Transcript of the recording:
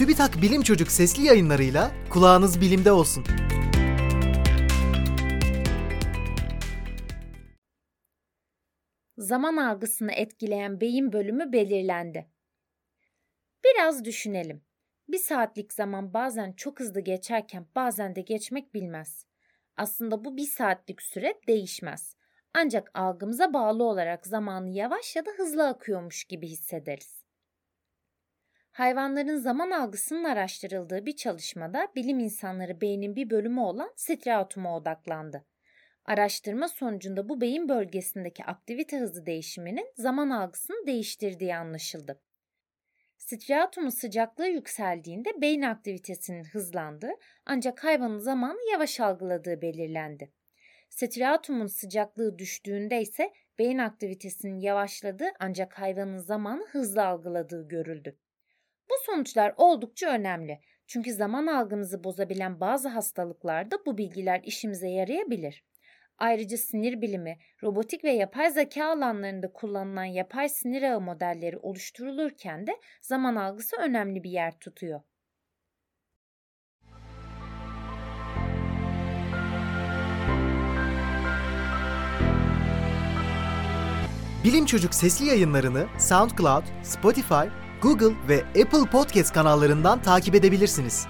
TÜBİTAK Bilim Çocuk sesli yayınlarıyla kulağınız bilimde olsun. Zaman algısını etkileyen beyin bölümü belirlendi. Biraz düşünelim. Bir saatlik zaman bazen çok hızlı geçerken bazen de geçmek bilmez. Aslında bu bir saatlik süre değişmez. Ancak algımıza bağlı olarak zamanı yavaş ya da hızlı akıyormuş gibi hissederiz. Hayvanların zaman algısının araştırıldığı bir çalışmada bilim insanları beynin bir bölümü olan striatuma odaklandı. Araştırma sonucunda bu beyin bölgesindeki aktivite hızı değişiminin zaman algısını değiştirdiği anlaşıldı. Striatumun sıcaklığı yükseldiğinde beyin aktivitesinin hızlandığı ancak hayvanın zamanı yavaş algıladığı belirlendi. Striatumun sıcaklığı düştüğünde ise beyin aktivitesinin yavaşladığı ancak hayvanın zamanı hızlı algıladığı görüldü. Bu sonuçlar oldukça önemli. Çünkü zaman algımızı bozabilen bazı hastalıklarda bu bilgiler işimize yarayabilir. Ayrıca sinir bilimi, robotik ve yapay zeka alanlarında kullanılan yapay sinir ağı modelleri oluşturulurken de zaman algısı önemli bir yer tutuyor. Bilim Çocuk sesli yayınlarını SoundCloud, Spotify, Google ve Apple Podcast kanallarından takip edebilirsiniz.